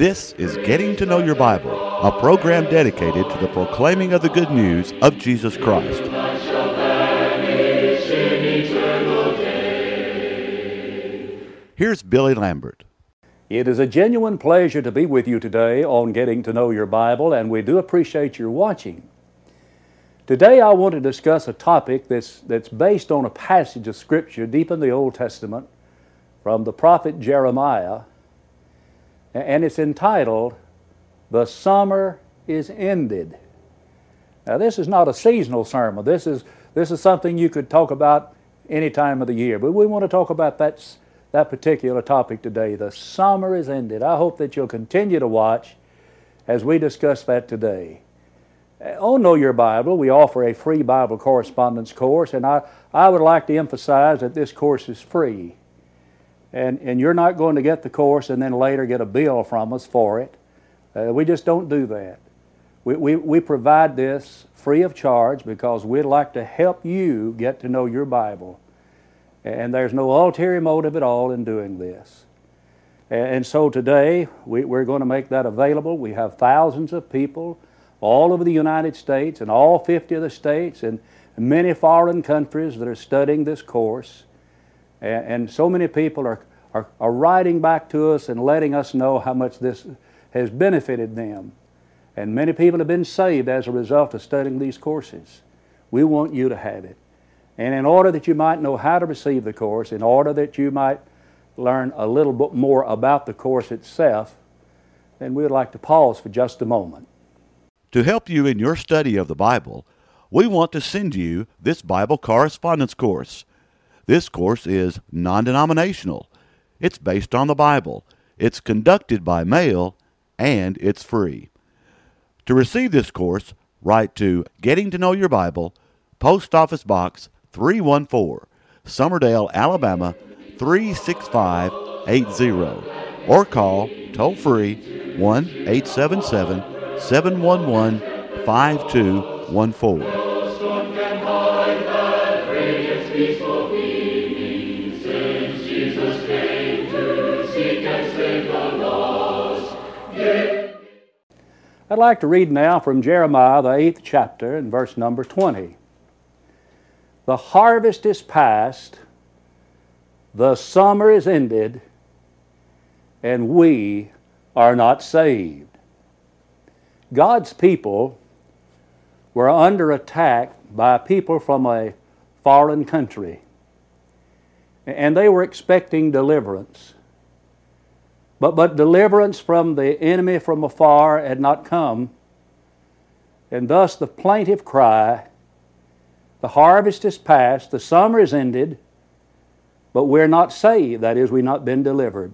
This is Getting to Know Your Bible, a program dedicated to the proclaiming of the good news of Jesus Christ. Here's Billy Lambert. It is a genuine pleasure to be with you today on Getting to Know Your Bible, and we do appreciate your watching. Today, I want to discuss a topic that's, that's based on a passage of Scripture deep in the Old Testament from the prophet Jeremiah and it's entitled The Summer is Ended. Now, this is not a seasonal sermon. This is, this is something you could talk about any time of the year, but we want to talk about that, that particular topic today. The summer is ended. I hope that you'll continue to watch as we discuss that today. On Know Your Bible, we offer a free Bible correspondence course, and I, I would like to emphasize that this course is free and, and you're not going to get the course and then later get a bill from us for it. Uh, we just don't do that. We, we, we provide this free of charge because we'd like to help you get to know your Bible. And there's no ulterior motive at all in doing this. And so today we, we're going to make that available. We have thousands of people all over the United States and all 50 of the states and many foreign countries that are studying this course. And, and so many people are, are, are writing back to us and letting us know how much this has benefited them. And many people have been saved as a result of studying these courses. We want you to have it. And in order that you might know how to receive the course, in order that you might learn a little bit more about the course itself, then we would like to pause for just a moment. To help you in your study of the Bible, we want to send you this Bible correspondence course. This course is non denominational, it's based on the Bible, it's conducted by mail, and it's free. To receive this course, write to Getting to Know Your Bible, Post Office Box 314, Summerdale, Alabama 36580, or call toll free 1 877 711 5214. I'd like to read now from Jeremiah, the eighth chapter, and verse number 20. The harvest is past, the summer is ended, and we are not saved. God's people were under attack by people from a foreign country, and they were expecting deliverance. But, but deliverance from the enemy from afar had not come. And thus the plaintive cry the harvest is past, the summer is ended, but we're not saved. That is, we've not been delivered.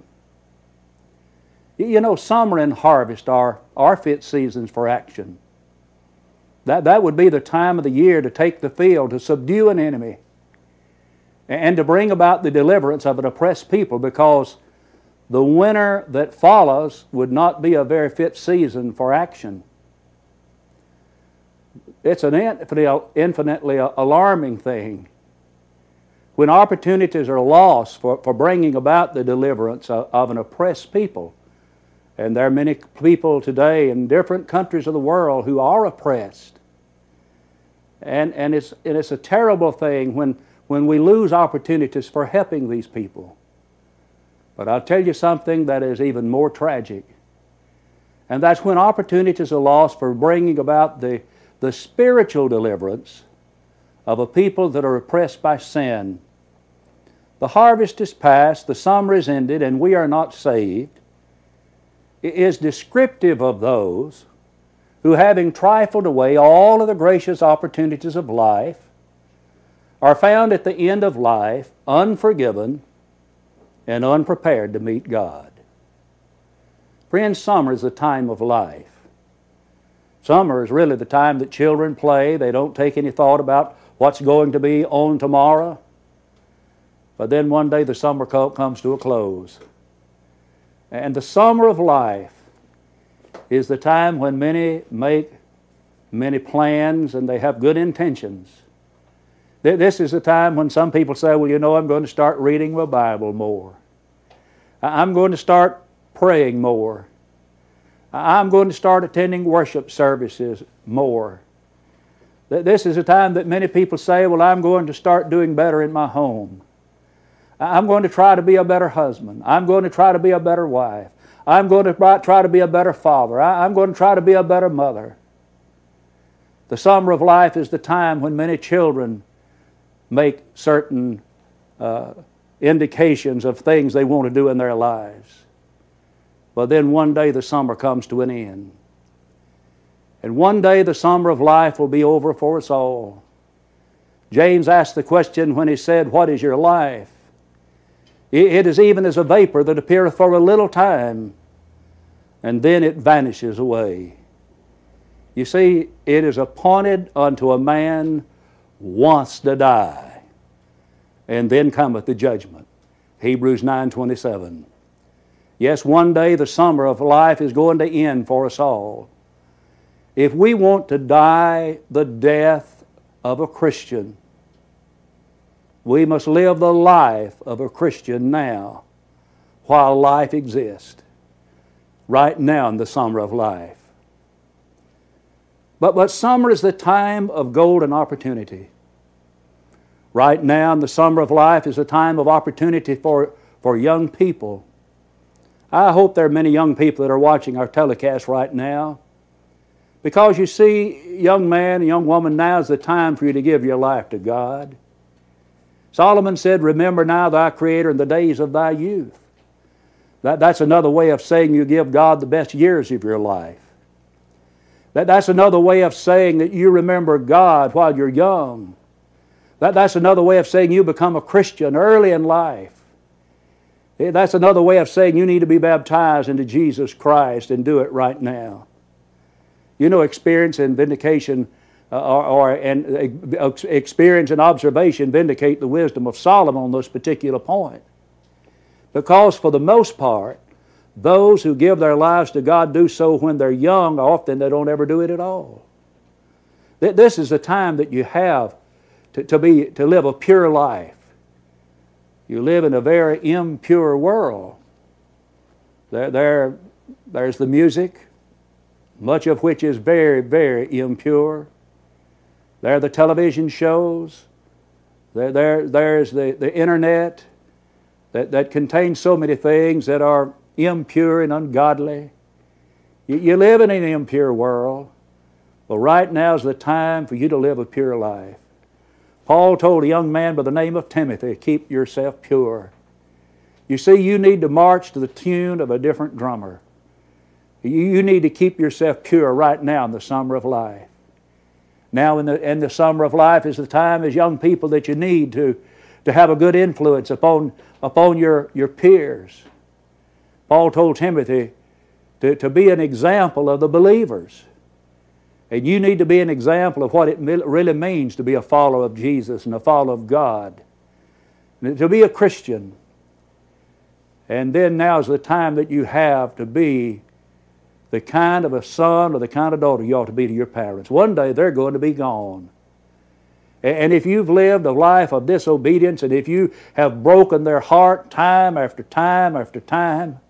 You know, summer and harvest are, are fit seasons for action. That, that would be the time of the year to take the field, to subdue an enemy, and to bring about the deliverance of an oppressed people because the winter that follows would not be a very fit season for action. It's an infinitely alarming thing when opportunities are lost for, for bringing about the deliverance of, of an oppressed people. And there are many people today in different countries of the world who are oppressed. And, and, it's, and it's a terrible thing when, when we lose opportunities for helping these people. But I'll tell you something that is even more tragic. And that's when opportunities are lost for bringing about the, the spiritual deliverance of a people that are oppressed by sin. The harvest is past, the summer is ended, and we are not saved. Is descriptive of those who, having trifled away all of the gracious opportunities of life, are found at the end of life unforgiven and unprepared to meet God. Friends, summer is the time of life. Summer is really the time that children play. They don't take any thought about what's going to be on tomorrow. But then one day the summer comes to a close. And the summer of life is the time when many make many plans and they have good intentions. This is the time when some people say, Well, you know, I'm going to start reading my Bible more. I'm going to start praying more. I'm going to start attending worship services more. This is a time that many people say, Well, I'm going to start doing better in my home. I'm going to try to be a better husband. I'm going to try to be a better wife. I'm going to try to be a better father. I'm going to try to be a better mother. The summer of life is the time when many children make certain uh, indications of things they want to do in their lives. But then one day the summer comes to an end. And one day the summer of life will be over for us all. James asked the question when he said, What is your life? It is even as a vapor that appeareth for a little time, and then it vanishes away. You see, it is appointed unto a man once to die, and then cometh the judgment. Hebrews 9:27. Yes, one day the summer of life is going to end for us all. If we want to die the death of a Christian, we must live the life of a Christian now while life exists, right now in the summer of life. But, but summer is the time of golden opportunity. Right now in the summer of life is a time of opportunity for, for young people. I hope there are many young people that are watching our telecast right now. Because you see, young man, and young woman, now is the time for you to give your life to God. Solomon said, Remember now thy Creator in the days of thy youth. That, that's another way of saying you give God the best years of your life. That, that's another way of saying that you remember God while you're young. That, that's another way of saying you become a Christian early in life. Eh, that's another way of saying you need to be baptized into Jesus Christ and do it right now. You know, experience and vindication uh, or, or and uh, experience and observation vindicate the wisdom of Solomon on this particular point. Because for the most part, those who give their lives to God do so when they're young. Often they don't ever do it at all. This is the time that you have to, to, be, to live a pure life. You live in a very impure world. There, there, there's the music, much of which is very, very impure. There are the television shows. There, there, there's the, the internet that, that contains so many things that are impure and ungodly. You, you live in an impure world. Well, right now is the time for you to live a pure life. Paul told a young man by the name of Timothy, keep yourself pure. You see, you need to march to the tune of a different drummer. You need to keep yourself pure right now in the summer of life. Now, in the, in the summer of life, is the time as young people that you need to, to have a good influence upon, upon your, your peers. Paul told Timothy to, to be an example of the believers. And you need to be an example of what it really means to be a follower of Jesus and a follower of God. And to be a Christian. And then now is the time that you have to be the kind of a son or the kind of daughter you ought to be to your parents. One day they're going to be gone. And if you've lived a life of disobedience and if you have broken their heart time after time after time,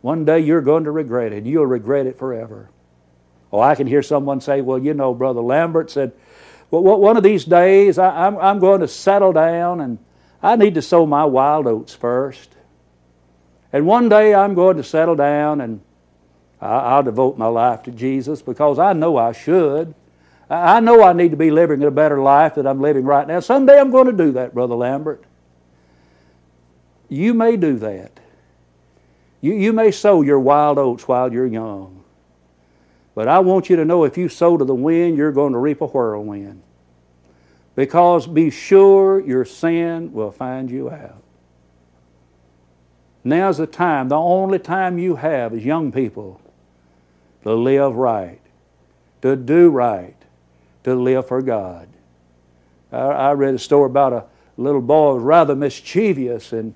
one day you're going to regret it. You'll regret it forever. Oh, I can hear someone say, well, you know, Brother Lambert said, well, one of these days I'm, I'm going to settle down and I need to sow my wild oats first. And one day I'm going to settle down and I'll devote my life to Jesus because I know I should. I know I need to be living a better life than I'm living right now. Someday I'm going to do that, Brother Lambert. You may do that. You, you may sow your wild oats while you're young. But I want you to know if you sow to the wind, you're going to reap a whirlwind. Because be sure your sin will find you out. Now's the time, the only time you have as young people to live right, to do right, to live for God. I, I read a story about a little boy who was rather mischievous, and,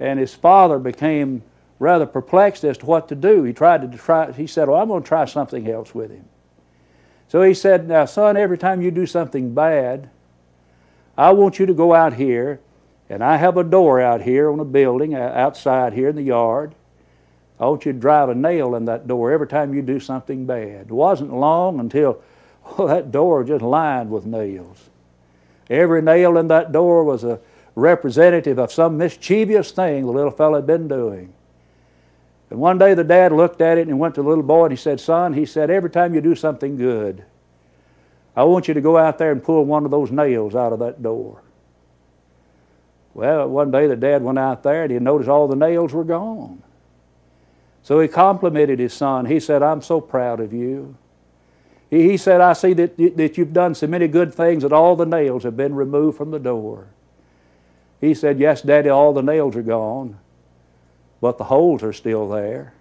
and his father became rather perplexed as to what to do. He tried to try, he said, Well, I'm going to try something else with him. So he said, Now, son, every time you do something bad, I want you to go out here, and I have a door out here on a building uh, outside here in the yard. I want you to drive a nail in that door every time you do something bad. It wasn't long until oh, that door just lined with nails. Every nail in that door was a representative of some mischievous thing the little fellow had been doing. And one day the dad looked at it and went to the little boy and he said, Son, he said, every time you do something good, I want you to go out there and pull one of those nails out of that door. Well, one day the dad went out there and he noticed all the nails were gone. So he complimented his son. He said, I'm so proud of you. He, said, I see that, that you've done so many good things that all the nails have been removed from the door. He said, Yes, Daddy, all the nails are gone but the holes are still there.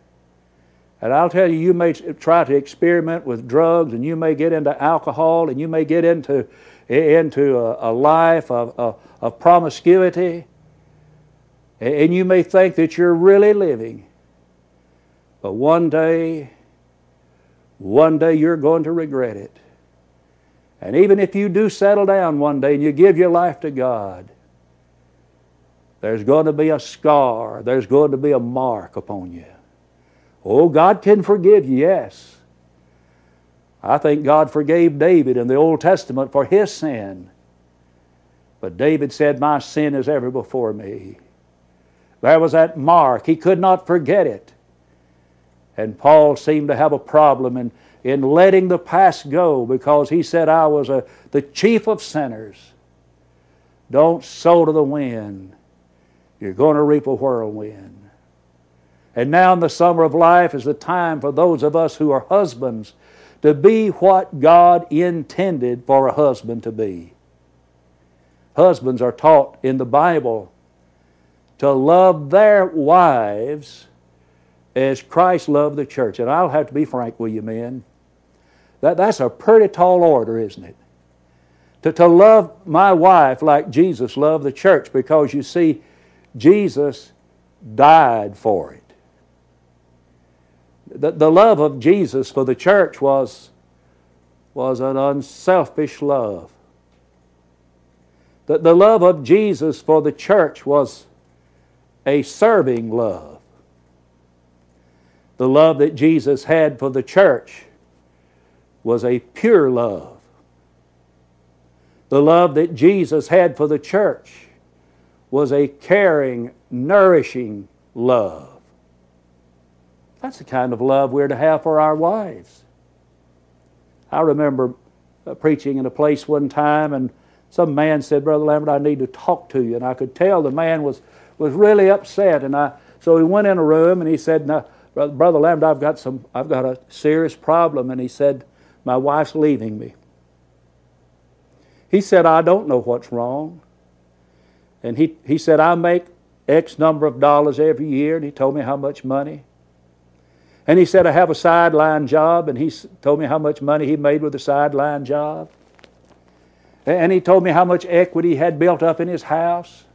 And I'll tell you, you may try to experiment with drugs and you may get into alcohol and you may get into, into a, a life of, of, of promiscuity. And you may think that you're really living. But one day, one day you're going to regret it. And even if you do settle down one day and you give your life to God, there's going to be a scar. There's going to be a mark upon you. Oh, God can forgive you, yes. I think God forgave David in the Old Testament for his sin. But David said, My sin is ever before me. There was that mark. He could not forget it. And Paul seemed to have a problem in, in letting the past go because he said, I was a, the chief of sinners. Don't sow to the wind. You're going to reap a whirlwind. And now in the summer of life is the time for those of us who are husbands to be what God intended for a husband to be. Husbands are taught in the Bible to love their wives as Christ loved the church. And I'll have to be frank with you, men. That, that's a pretty tall order, isn't it? To, to love my wife like Jesus loved the church because you see, Jesus died for it. The, the love of Jesus for the church was, was an unselfish love. The, the love of Jesus for the church was a serving love. The love that Jesus had for the church was a pure love. The love that Jesus had for the church was a caring, nourishing love. That's the kind of love we're to have for our wives. I remember uh, preaching in a place one time, and some man said, Brother Lambert, I need to talk to you. And I could tell the man was, was really upset. And I, so he went in a room and he said, now, Brother Lambert, I've got, some, I've got a serious problem. And he said, My wife's leaving me. He said, I don't know what's wrong. And he, he said, I make X number of dollars every year. And he told me how much money. And he said, I have a sideline job. And he told me how much money he made with the sideline job. And he told me how much equity he had built up in his house.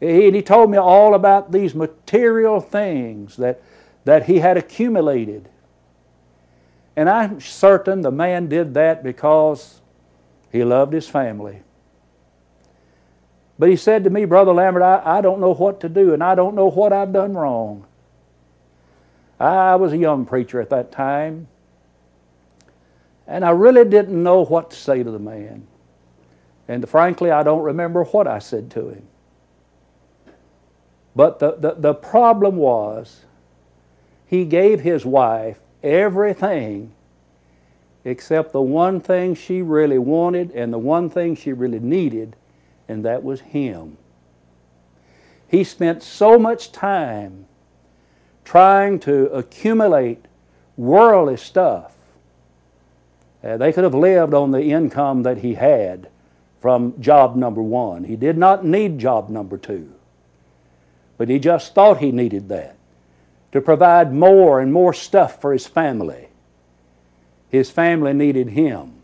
And he told me all about these material things that, that he had accumulated. And I'm certain the man did that because he loved his family. But he said to me, Brother Lambert, I, I don't know what to do and I don't know what I've done wrong. I was a young preacher at that time. And I really didn't know what to say to the man. And frankly, I don't remember what I said to him. But the, the, the problem was, he gave his wife everything except the one thing she really wanted and the one thing she really needed, and that was him. He spent so much time trying to accumulate worldly stuff. Uh, they could have lived on the income that he had from job number one. He did not need job number two, but he just thought he needed that to provide more and more stuff for his family. His family needed him.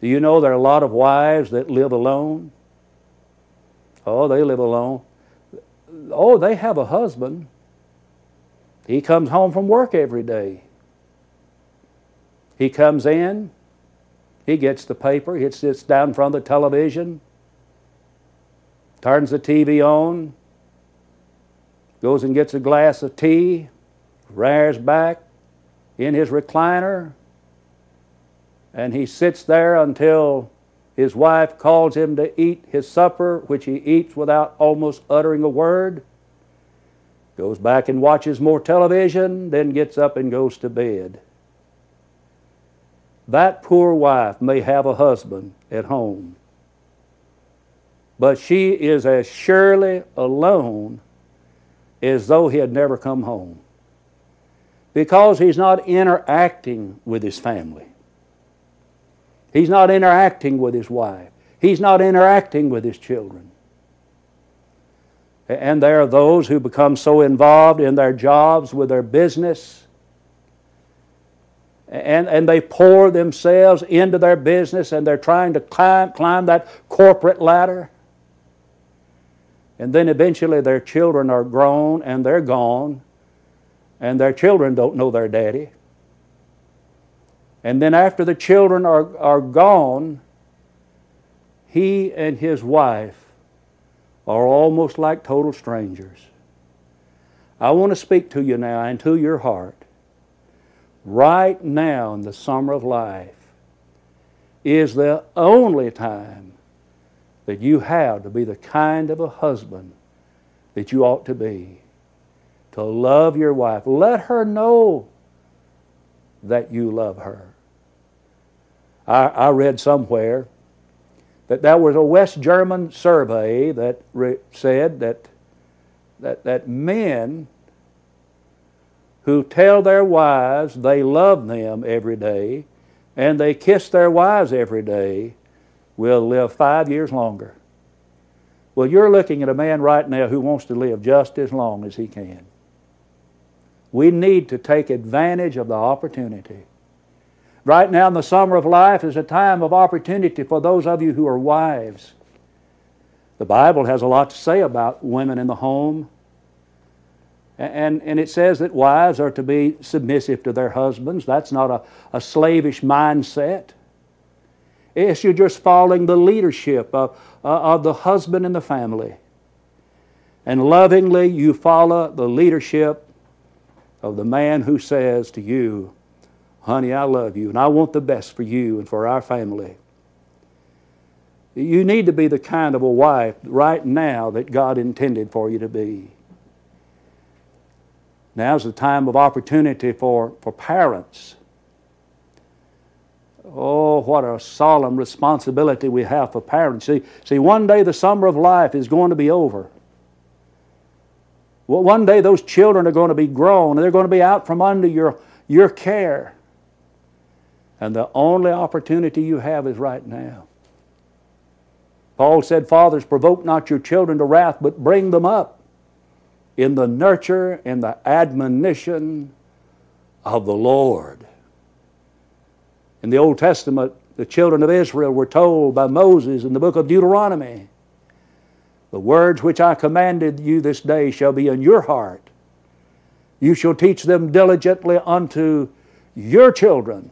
Do you know there are a lot of wives that live alone? Oh, they live alone. Oh, they have a husband. He comes home from work every day. He comes in, he gets the paper, he sits down in front of the television, turns the TV on, goes and gets a glass of tea, rears back in his recliner, and he sits there until his wife calls him to eat his supper, which he eats without almost uttering a word. Goes back and watches more television, then gets up and goes to bed. That poor wife may have a husband at home, but she is as surely alone as though he had never come home because he's not interacting with his family. He's not interacting with his wife. He's not interacting with his children. And there are those who become so involved in their jobs, with their business, and, and they pour themselves into their business and they're trying to climb, climb that corporate ladder. And then eventually their children are grown and they're gone, and their children don't know their daddy. And then after the children are, are gone, he and his wife are almost like total strangers. I want to speak to you now and to your heart. Right now in the summer of life is the only time that you have to be the kind of a husband that you ought to be. To love your wife. Let her know that you love her. I, I read somewhere that there was a West German survey that re- said that, that, that men who tell their wives they love them every day and they kiss their wives every day will live five years longer. Well, you're looking at a man right now who wants to live just as long as he can. We need to take advantage of the opportunity. Right now, in the summer of life, is a time of opportunity for those of you who are wives. The Bible has a lot to say about women in the home. And, and it says that wives are to be submissive to their husbands. That's not a, a slavish mindset. It's you're just following the leadership of, uh, of the husband in the family. And lovingly, you follow the leadership of the man who says to you, Honey, I love you, and I want the best for you and for our family. You need to be the kind of a wife right now that God intended for you to be. Now's the time of opportunity for, for parents. Oh, what a solemn responsibility we have for parents. See, see, one day the summer of life is going to be over. Well, one day those children are going to be grown and they're going to be out from under your, your care. And the only opportunity you have is right now. Paul said, Fathers, provoke not your children to wrath, but bring them up in the nurture and the admonition of the Lord. In the Old Testament, the children of Israel were told by Moses in the book of Deuteronomy The words which I commanded you this day shall be in your heart. You shall teach them diligently unto your children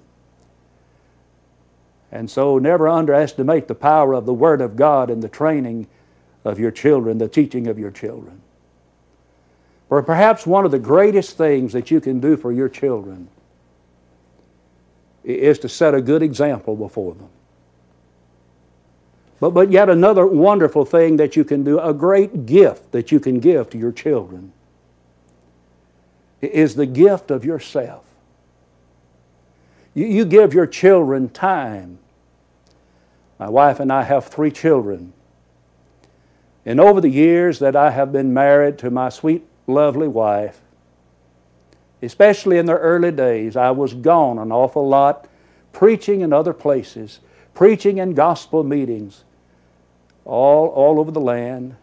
and so never underestimate the power of the Word of God in the training of your children, the teaching of your children. For perhaps one of the greatest things that you can do for your children is to set a good example before them. But, but yet another wonderful thing that you can do, a great gift that you can give to your children, is the gift of yourself. You, you give your children time. My wife and I have three children. And over the years that I have been married to my sweet, lovely wife, especially in the early days, I was gone an awful lot, preaching in other places, preaching in gospel meetings all, all over the land.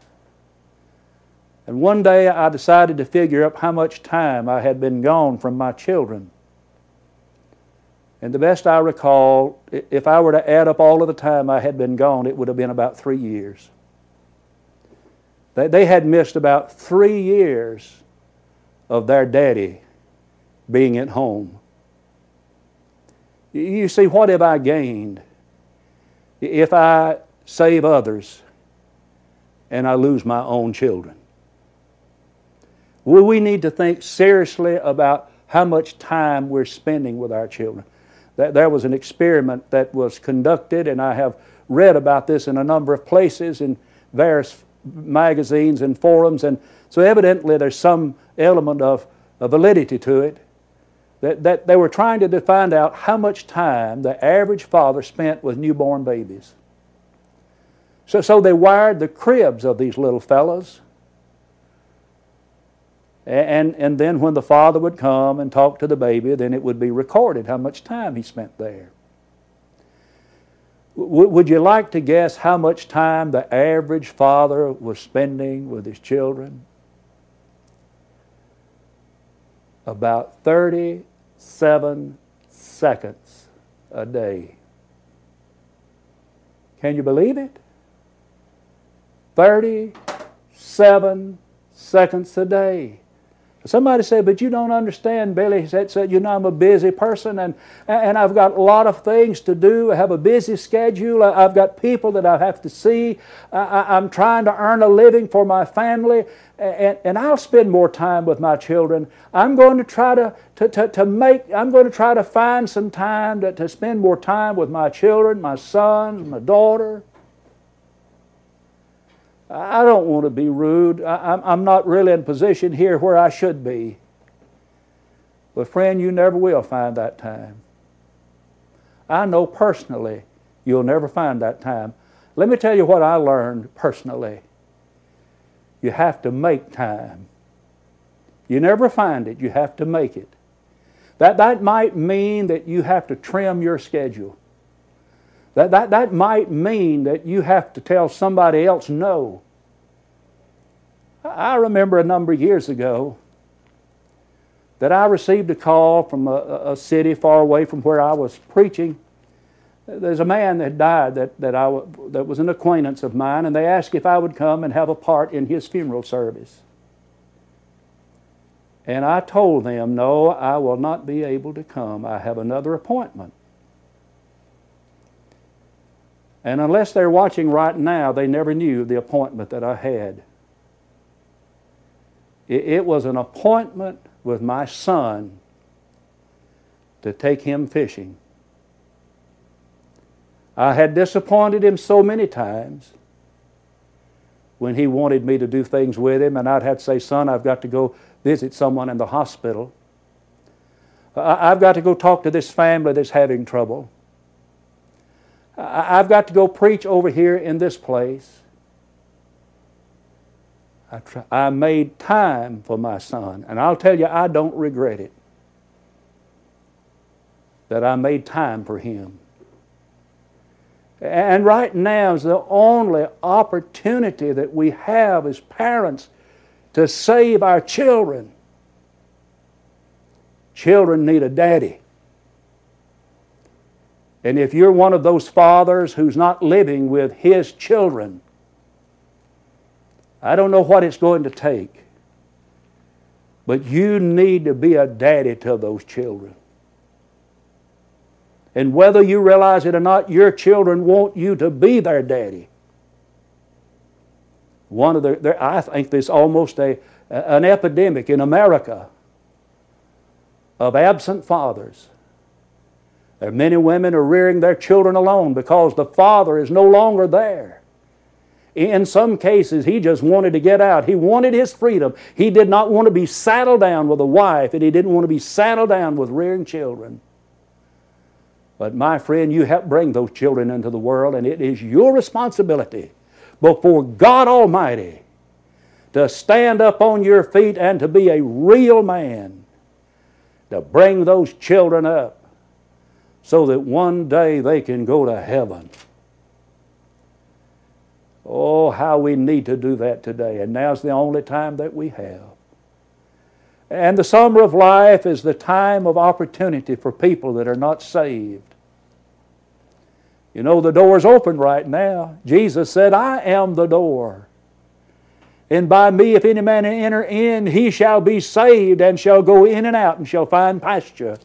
And one day I decided to figure up how much time I had been gone from my children. And the best I recall, if I were to add up all of the time I had been gone, it would have been about three years. They, they had missed about three years of their daddy being at home. You see, what have I gained if I save others and I lose my own children? Well, we need to think seriously about how much time we're spending with our children. There was an experiment that was conducted, and I have read about this in a number of places in various magazines and forums, and so evidently there's some element of validity to it. That, that they were trying to find out how much time the average father spent with newborn babies. So, so they wired the cribs of these little fellows. And, and then when the father would come and talk to the baby, then it would be recorded how much time he spent there. W- would you like to guess how much time the average father was spending with his children? About 37 seconds a day. Can you believe it? 37 seconds a day. Somebody said, but you don't understand, Billy. He said, you know, I'm a busy person and, and I've got a lot of things to do. I have a busy schedule. I've got people that I have to see. I, am trying to earn a living for my family and, and I'll spend more time with my children. I'm going to try to, to, to, to make, I'm going to try to find some time to, to spend more time with my children, my sons, my daughter. I don't want to be rude. I, am not really in position here where I should be. But, friend, you never will find that time. I know personally you'll never find that time. Let me tell you what I learned personally. You have to make time. You never find it, you have to make it. That, that might mean that you have to trim your schedule. That, that, that might mean that you have to tell somebody else no. I remember a number of years ago that I received a call from a, a city far away from where I was preaching. There's a man that died that, that, I, that was an acquaintance of mine, and they asked if I would come and have a part in his funeral service. And I told them, No, I will not be able to come. I have another appointment. And unless they're watching right now, they never knew the appointment that I had. It was an appointment with my son to take him fishing. I had disappointed him so many times when he wanted me to do things with him, and I'd have to say, Son, I've got to go visit someone in the hospital. I've got to go talk to this family that's having trouble. I've got to go preach over here in this place. I, I made time for my son, and I'll tell you, I don't regret it that I made time for him. And right now is the only opportunity that we have as parents to save our children. Children need a daddy. And if you're one of those fathers who's not living with his children, I don't know what it's going to take, but you need to be a daddy to those children. And whether you realize it or not, your children want you to be their daddy. One of the, I think there's almost a, an epidemic in America of absent fathers. There are many women are rearing their children alone because the father is no longer there. In some cases, he just wanted to get out. He wanted his freedom. He did not want to be saddled down with a wife, and he didn't want to be saddled down with rearing children. But my friend, you help bring those children into the world, and it is your responsibility before God Almighty to stand up on your feet and to be a real man, to bring those children up so that one day they can go to heaven. Oh, how we need to do that today. And now's the only time that we have. And the summer of life is the time of opportunity for people that are not saved. You know, the door's open right now. Jesus said, I am the door. And by me, if any man enter in, he shall be saved and shall go in and out and shall find pasture.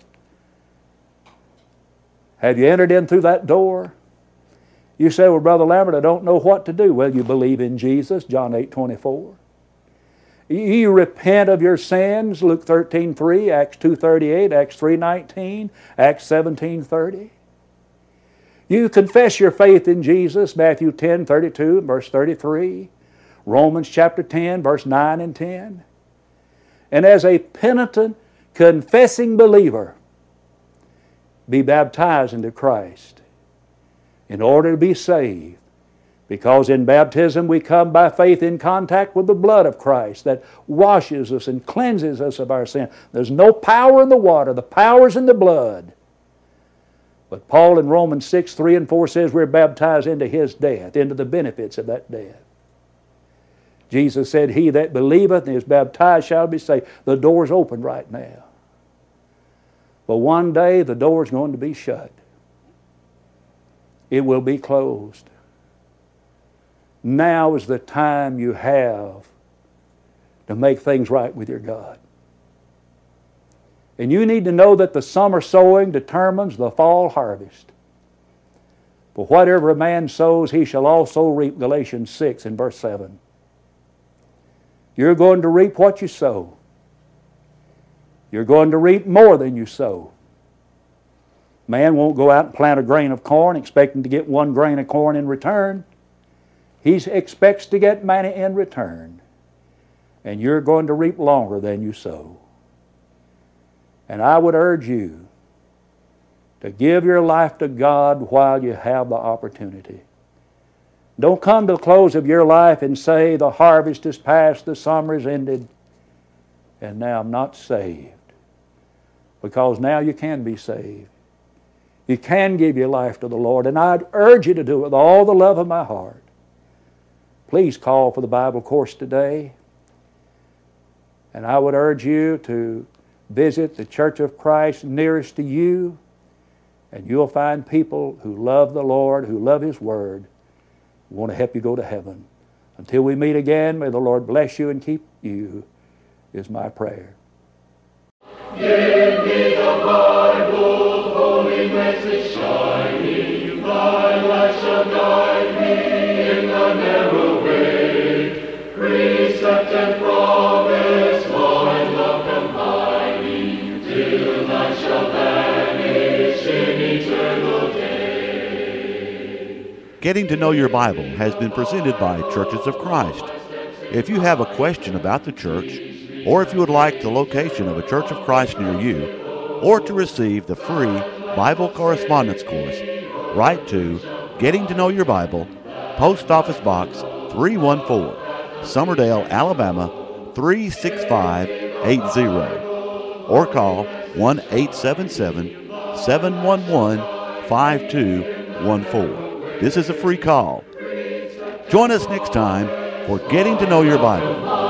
Have you entered in through that door? You say, Well, Brother Lambert, I don't know what to do. Well, you believe in Jesus, John 8 24. You repent of your sins, Luke 13 3, Acts 2 38, Acts 3 19, Acts 17 30. You confess your faith in Jesus, Matthew 10 32, verse 33, Romans chapter 10, verse 9 and 10. And as a penitent, confessing believer, be baptized into Christ in order to be saved. Because in baptism we come by faith in contact with the blood of Christ that washes us and cleanses us of our sin. There's no power in the water, the power's in the blood. But Paul in Romans 6 3 and 4 says we're baptized into his death, into the benefits of that death. Jesus said, He that believeth and is baptized shall be saved. The door's open right now. But one day the door is going to be shut, it will be closed. Now is the time you have to make things right with your God. And you need to know that the summer sowing determines the fall harvest. For whatever a man sows, he shall also reap. Galatians 6 and verse 7. You're going to reap what you sow. You're going to reap more than you sow. Man won't go out and plant a grain of corn expecting to get one grain of corn in return. He expects to get many in return. And you're going to reap longer than you sow. And I would urge you to give your life to God while you have the opportunity. Don't come to the close of your life and say, The harvest is past, the summer is ended, and now I'm not saved. Because now you can be saved. You can give your life to the Lord, and I'd urge you to do it with all the love of my heart. Please call for the Bible course today. And I would urge you to visit the Church of Christ nearest to you, and you'll find people who love the Lord, who love His Word, who want to help you go to heaven. Until we meet again, may the Lord bless you and keep you, is my prayer. Give me the Bible, holy message me in the narrow way. Precept and love shall in eternal day. Getting to know your Bible has been presented by Churches of Christ. If you have a question about the church, or if you would like the location of a Church of Christ near you, or to receive the free Bible correspondence course, write to Getting to Know Your Bible, Post Office Box 314, Summerdale, Alabama 36580, or call 1 877 711 5214. This is a free call. Join us next time for Getting to Know Your Bible.